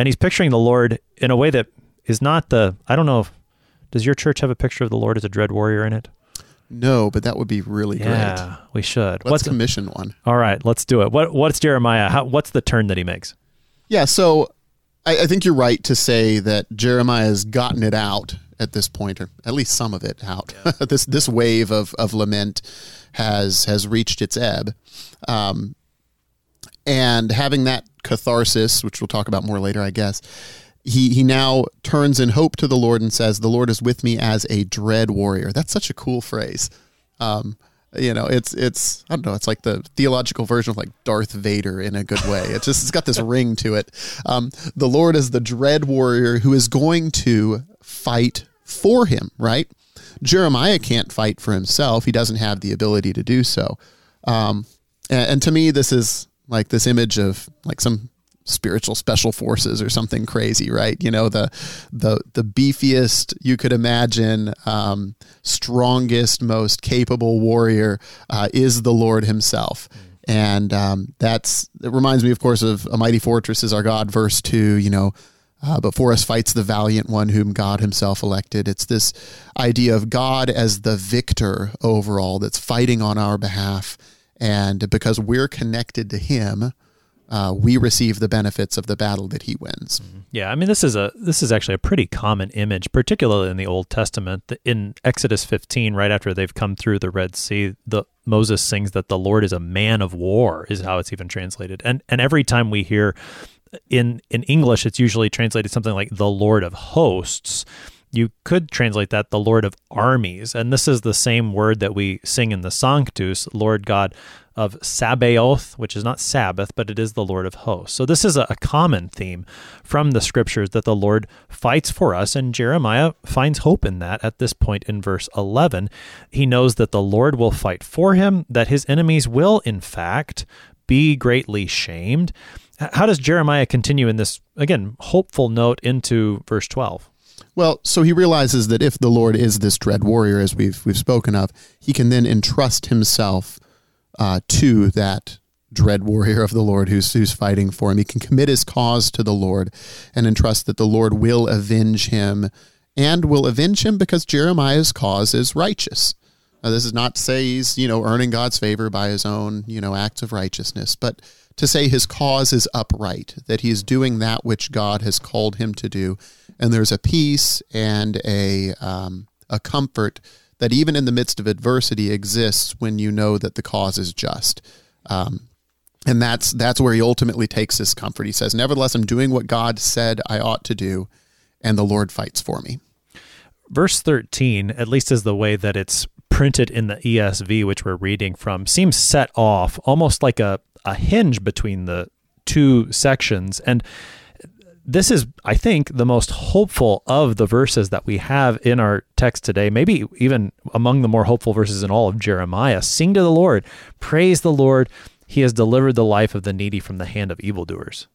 and he's picturing the Lord in a way that is not the I don't know if does your church have a picture of the Lord as a dread warrior in it? No, but that would be really great. Yeah, we should. Let's commission one. All right, let's do it. What what's Jeremiah? How, what's the turn that he makes? Yeah, so I, I think you're right to say that Jeremiah has gotten it out at this point, or at least some of it out. [LAUGHS] this this wave of, of lament has has reached its ebb. Um, and having that catharsis, which we'll talk about more later, I guess, he he now turns in hope to the Lord and says, "The Lord is with me as a dread warrior." That's such a cool phrase. Um, you know, it's it's I don't know, it's like the theological version of like Darth Vader in a good way. it just it's got this [LAUGHS] ring to it. Um, the Lord is the dread warrior who is going to fight for him. Right? Jeremiah can't fight for himself. He doesn't have the ability to do so. Um, and, and to me, this is like this image of like some spiritual special forces or something crazy, right? You know, the the the beefiest you could imagine, um, strongest, most capable warrior uh, is the Lord Himself. And um, that's it reminds me, of course, of a mighty fortress is our God, verse two. You know, uh, but for us fights the valiant one whom God Himself elected. It's this idea of God as the victor overall that's fighting on our behalf, and because we're connected to Him, uh, we receive the benefits of the battle that he wins. Mm-hmm. Yeah, I mean this is a this is actually a pretty common image, particularly in the Old Testament. In Exodus 15, right after they've come through the Red Sea, the Moses sings that the Lord is a man of war, is how it's even translated. And and every time we hear in in English, it's usually translated something like the Lord of hosts you could translate that the Lord of armies. And this is the same word that we sing in the Sanctus, Lord God of Sabaoth, which is not Sabbath, but it is the Lord of hosts. So this is a, a, common theme from the scriptures that the Lord fights for us, and Jeremiah finds hope in that at this point in verse 11. He knows that the Lord will fight for him, that his enemies will, in fact, be greatly shamed. How does Jeremiah continue in this, again, hopeful note into verse 12? Well, so he realizes that if the Lord is this dread warrior, as we've we've spoken of, he can then entrust himself uh, to that dread warrior of the Lord who's who's fighting for him. He can commit his cause to the Lord and entrust that the Lord will avenge him and will avenge him because Jeremiah's cause is righteous. Now, this is not to say he's, you know, earning God's favor by his own, you know, acts of righteousness, but to say his cause is upright, that he is doing that which God has called him to do. And there's a peace and a, um, a comfort that even in the midst of adversity exists when you know that the cause is just. Um, and that's that's where he ultimately takes his comfort. He says, "Nevertheless, I'm doing what God said I ought to do, and the Lord fights for me." Verse 13, at least is the way that it's printed in the ESV, which we're reading from, seems set off almost like a, a hinge between the two sections. And this is, I think, the most hopeful of the verses that we have in our text today, maybe even among the more hopeful verses in all of Jeremiah. Sing to the Lord, praise the Lord. He has delivered the life of the needy from the hand of evildoers.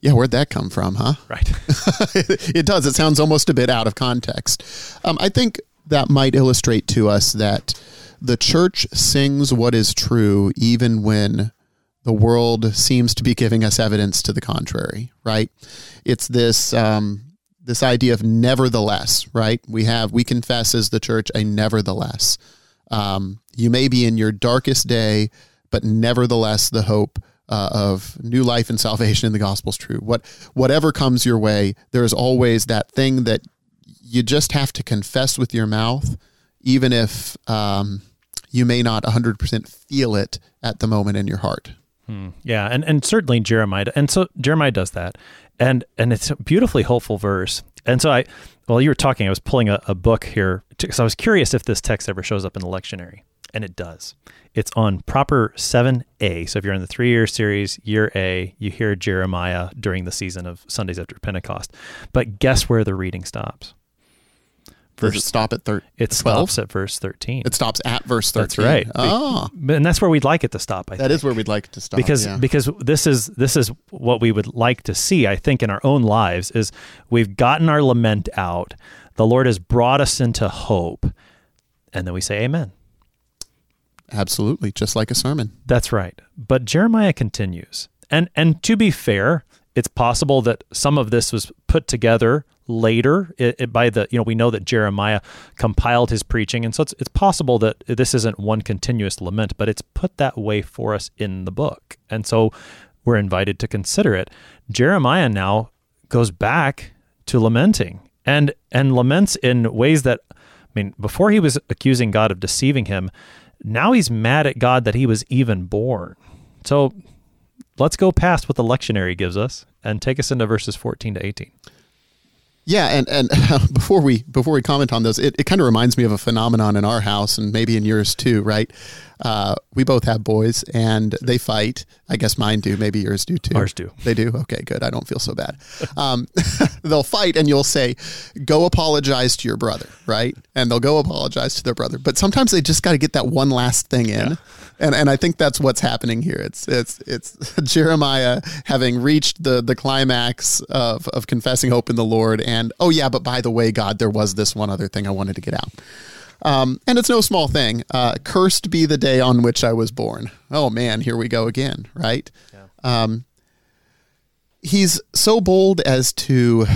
Yeah, where'd that come from, huh? Right. [LAUGHS] it does. It sounds almost a bit out of context. Um, I think that might illustrate to us that the church sings what is true even when the world seems to be giving us evidence to the contrary, right? It's this um, this idea of nevertheless, right? We have we confess as the church a nevertheless. Um, you may be in your darkest day, but nevertheless, the hope uh, of new life and salvation in the gospel is true. What whatever comes your way, there is always that thing that you just have to confess with your mouth, even if um, you may not 100% feel it at the moment in your heart. Hmm. Yeah, and and certainly Jeremiah, and so Jeremiah does that, and and it's a beautifully hopeful verse. And so I, while you were talking, I was pulling a, a book here because I was curious if this text ever shows up in the lectionary, and it does. It's on proper seven A. So if you're in the three year series, year A, you hear Jeremiah during the season of Sundays after Pentecost. But guess where the reading stops? Verse, it stop at thir- It 12? stops at verse 13. It stops at verse 13. That's right. Oh. And that's where we'd like it to stop, I That is where we'd like it to stop. because yeah. because this is this is what we would like to see i think in our own lives is we've gotten our lament out the lord has brought us into hope and then we say amen Absolutely. Just like a sermon. that's right but jeremiah continues and and to be fair it's possible that some of this was put together later it, it- by the you know we know that Jeremiah compiled his preaching. And so it's it's possible that this isn't one continuous lament but it's put that way for us in the book. And so we're invited to consider it. Jeremiah now goes back to lamenting and and laments in ways that I mean before he was accusing God of deceiving him now he's mad at God that he was even born. So let's go past what the lectionary gives us and take us into verses 14 to 18 Yeah, and and [LAUGHS] before we before we comment on those, it, it kind of reminds me of a phenomenon in our house and maybe in yours too, right? Uh, we both have boys, and they fight. I guess mine do. Maybe yours do too. Ours do. They do. Okay, good. I don't feel so bad. Um, [LAUGHS] they'll fight, and you'll say, "Go apologize to your brother," right? And they'll go apologize to their brother. But sometimes they just got to get that one last thing in, yeah. and and I think that's what's happening here. It's it's it's [LAUGHS] Jeremiah having reached the the climax of of confessing hope in the Lord, and oh yeah, but by the way, God, there was this one other thing I wanted to get out. Um, and it's no small thing. Uh, Cursed be the day on which I was born. Oh man, here we go again, right? Yeah. Um, he's so bold as to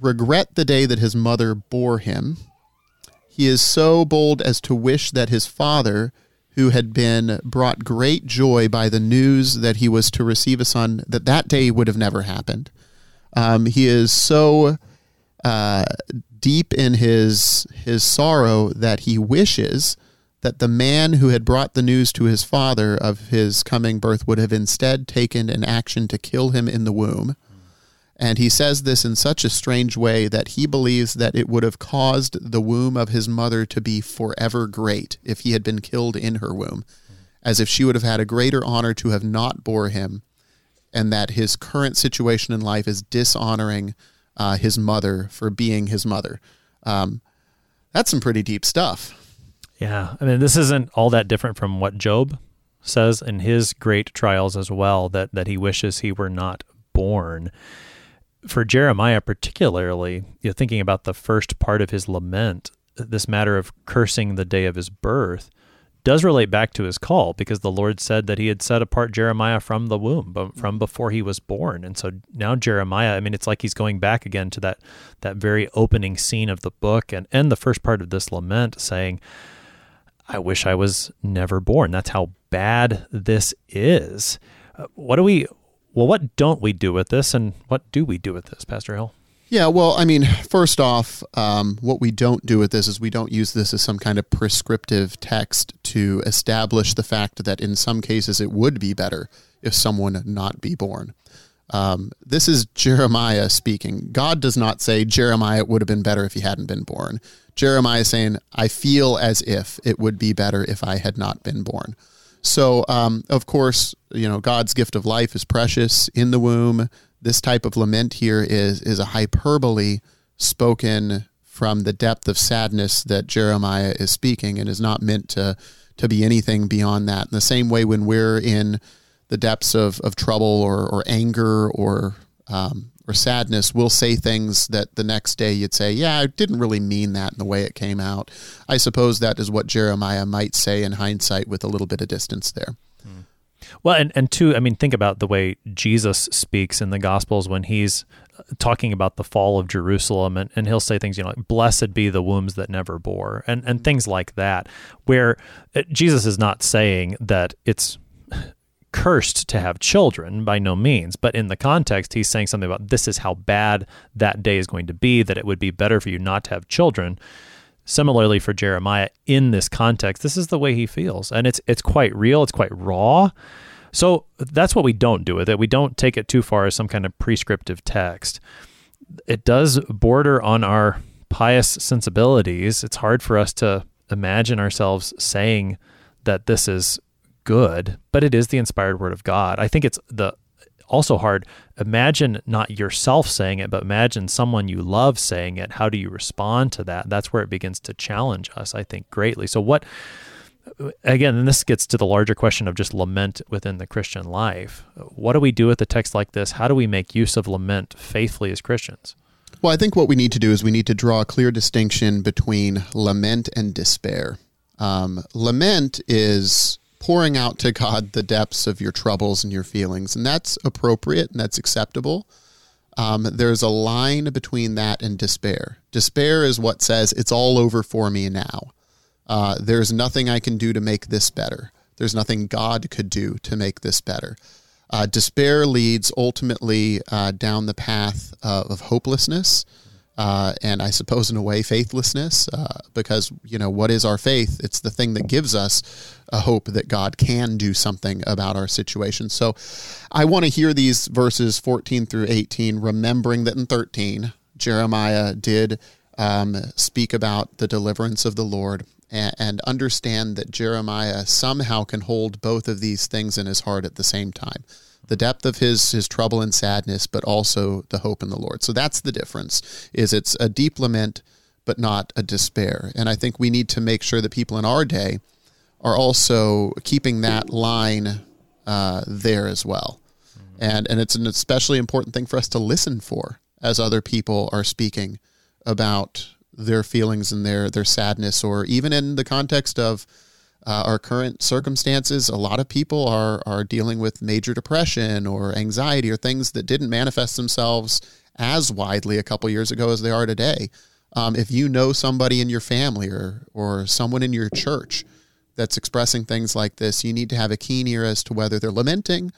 regret the day that his mother bore him. He is so bold as to wish that his father, who had been brought great joy by the news that he was to receive a son, that that day would have never happened. Um, he is so uh, deep in his his sorrow that he wishes that the man who had brought the news to his father of his coming birth would have instead taken an action to kill him in the womb. And he says this in such a strange way that he believes that it would have caused the womb of his mother to be forever great if he had been killed in her womb, as if she would have had a greater honor to have not bore him, and that his current situation in life is dishonoring uh, his mother for being his mother. Um, that's some pretty deep stuff. Yeah. I mean, this isn't all that different from what Job says in his great trials as well that, that he wishes he were not born. For Jeremiah, particularly, you know, thinking about the first part of his lament, this matter of cursing the day of his birth, does relate back to his call because the Lord said that he had set apart Jeremiah from the womb, from mm-hmm. before he was born. And so now Jeremiah, I mean, it's like he's going back again to that that very opening scene of the book and, and the first part of this lament saying, I wish I was never born. That's how bad this is. Uh, what do we, well, what don't we do with this and what do we do with this, Pastor Hill? Yeah, well, I mean, first off, um, what we don't do with this is we don't use this as some kind of prescriptive text to establish the fact that in some cases it would be better if someone not be born. Um, this is Jeremiah speaking. God does not say Jeremiah would have been better if he hadn't been born. Jeremiah is saying, I feel as if it would be better if I had not been born. So, um, of course, you know, God's gift of life is precious in the womb this type of lament here is is a hyperbole spoken from the depth of sadness that Jeremiah is speaking and is not meant to to be anything beyond that. In the same way when we're in the depths of, of trouble or, or anger or um, or sadness, we'll say things that the next day you'd say, Yeah, I didn't really mean that in the way it came out. I suppose that is what Jeremiah might say in hindsight with a little bit of distance there. Well, and, and two, I mean, think about the way Jesus speaks in the Gospels when he's uh, talking about the fall of Jerusalem, and, and he'll say things, you know, like, blessed be the wombs that never bore, and, and things like that, where uh, Jesus is not saying that it's cursed to have children by no means, but in the context, he's saying something about this is how bad that day is going to be, that it would be better for you not to have children. Similarly for Jeremiah in this context, this is the way he feels. And it's it's quite real, it's quite raw. So that's what we don't do with it. We don't take it too far as some kind of prescriptive text. It does border on our pious sensibilities. It's hard for us to imagine ourselves saying that this is good, but it is the inspired word of God. I think it's the also hard. Imagine not yourself saying it, but imagine someone you love saying it. How do you respond to that? That's where it begins to challenge us, I think, greatly. So, what, again, and this gets to the larger question of just lament within the Christian life. What do we do with a text like this? How do we make use of lament faithfully as Christians? Well, I think what we need to do is we need to draw a clear distinction between lament and despair. Um, lament is pouring out to God the depths of your troubles and your feelings. And that's appropriate and that's acceptable. Um, there's a line between that and despair. Despair is what says, it's all over for me now. Uh, there's nothing I can do to make this better. There's nothing God could do to make this better. Uh, despair leads ultimately uh, down the path of hopelessness uh, and I suppose in a way faithlessness, uh, because you know what is our faith? It's the thing that gives us a hope that God can do something about our situation. So, I want to hear these verses 14 through 18, remembering that in 13 Jeremiah did um, speak about the deliverance of the Lord, and, and understand that Jeremiah somehow can hold both of these things in his heart at the same time the depth of his his trouble and sadness but also the hope in the lord. So that's the difference is it's a deep lament but not a despair. And i think we need to make sure that people in our day are also keeping that line uh, there as well. And and it's an especially important thing for us to listen for as other people are speaking about their feelings and their their sadness, or even in the context of uh, our current circumstances, a lot of people are are dealing with major depression or anxiety or things that didn't manifest themselves as widely a couple years ago as they are today. Um, if you know somebody in your family or or someone in your church that's expressing things like this, you need to have a keen ear as to whether they're lamenting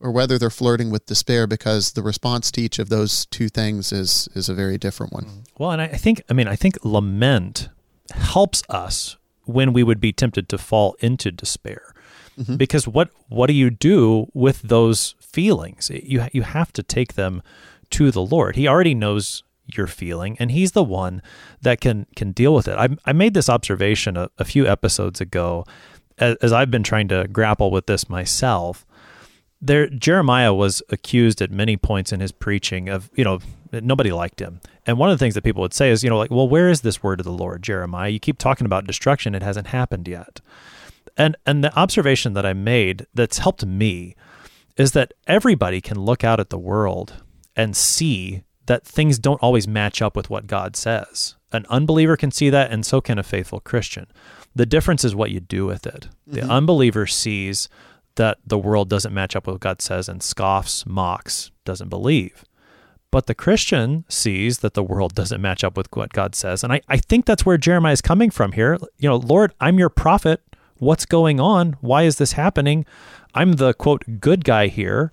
or whether they're flirting with despair because the response to each of those two things is is a very different one. Well, and I think I mean I think lament helps us when we would be tempted to fall into despair. Mm-hmm. Because what what do you do with those feelings? You you have to take them to the Lord. He already knows you're feeling and he's the one that can can deal with it. I I made this observation a, a few episodes ago as, as I've been trying to grapple with this myself there Jeremiah was accused at many points in his preaching of, you know, nobody liked him. And one of the things that people would say is, you know, like, well, where is this word of the Lord, Jeremiah? You keep talking about destruction, it hasn't happened yet. And and the observation that I made that's helped me is that everybody can look out at the world and see that things don't always match up with what God says. An unbeliever can see that, and so can a faithful Christian. The difference is what you do with it. The mm-hmm. unbeliever sees that the world doesn't match up with what God says and scoffs, mocks, doesn't believe. But the Christian sees that the world doesn't match up with what God says. And I, I think that's where Jeremiah is coming from here. You know, Lord, I'm your prophet. What's going on? Why is this happening? I'm the quote good guy here.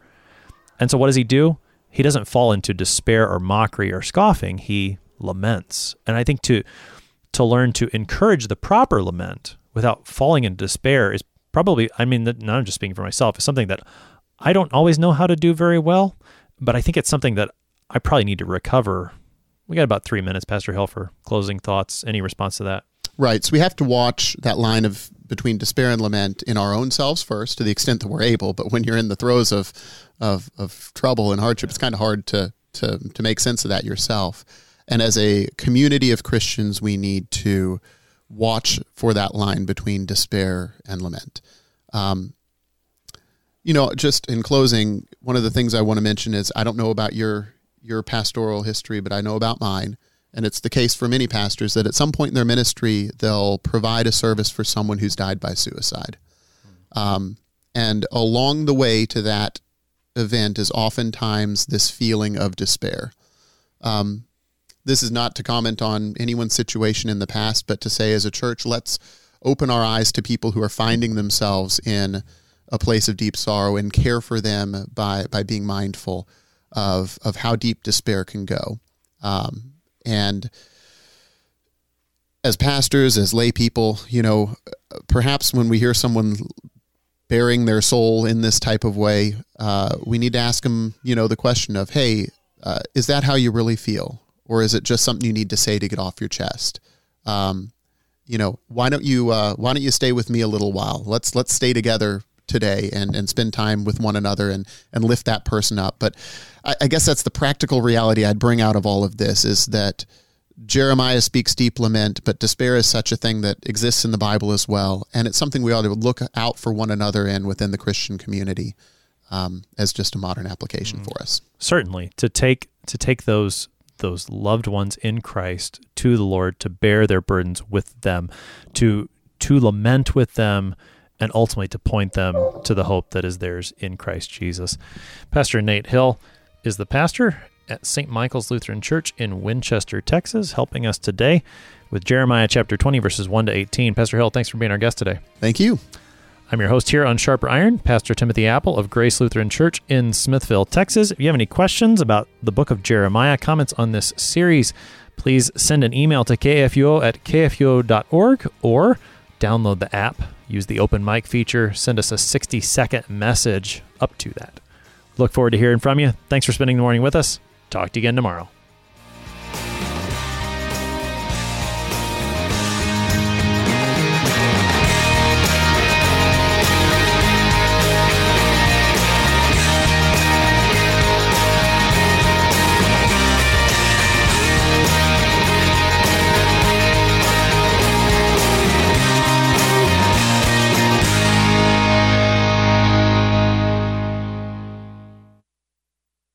And so what does he do? He doesn't fall into despair or mockery or scoffing. He laments. And I think to to learn to encourage the proper lament without falling into despair is probably, I mean, not just speaking for myself, it's something that I don't always know how to do very well, but I think it's something that I probably need to recover. We got about three minutes, Pastor Hill, for closing thoughts. Any response to that? Right. So we have to watch that line of between despair and lament in our own selves first, to the extent that we're able. But when you're in the throes of of, of trouble and hardship, it's kind of hard to to to make sense of that yourself. And as a community of Christians, we need to watch for that line between despair and lament. Um, you know, just in closing, one of the things I want to mention is I don't know about your your pastoral history, but I know about mine, and it's the case for many pastors that at some point in their ministry they'll provide a service for someone who's died by suicide, um, and along the way to that event is oftentimes this feeling of despair. Um, this is not to comment on anyone's situation in the past, but to say as a church, let's open our eyes to people who are finding themselves in a place of deep sorrow and care for them by by being mindful of of how deep despair can go. Um, and as pastors, as lay people, you know, perhaps when we hear someone baring their soul in this type of way, uh, we need to ask them, you know, the question of, "Hey, uh, is that how you really feel? Or is it just something you need to say to get off your chest? Um, you know, why don't you uh, why don't you stay with me a little while? Let's let's stay together today and, and spend time with one another and, and lift that person up. But I, I guess that's the practical reality I'd bring out of all of this is that Jeremiah speaks deep lament, but despair is such a thing that exists in the Bible as well. And it's something we ought to look out for one another and within the Christian community um, as just a modern application mm. for us. Certainly. To take to take those those loved ones in Christ to the Lord to bear their burdens with them, to to lament with them, and ultimately to point them to the hope that is theirs in Christ Jesus. Pastor Nate Hill is the pastor at St. Michael's Lutheran Church in Winchester, Texas, helping us today with Jeremiah chapter 20, verses 1 to 18. Pastor Hill, thanks for being our guest today. Thank you. I'm your host here on Sharper Iron, Pastor Timothy Appel of Grace Lutheran Church in Smithville, Texas. If you have any questions about the book of Jeremiah, comments on this series, please send an email to kfuo at kfuo.org or download the app, use the open mic feature, send us a 60 second message up to that. Look forward to hearing from you. Thanks for spending the morning with us. Talk to you again tomorrow.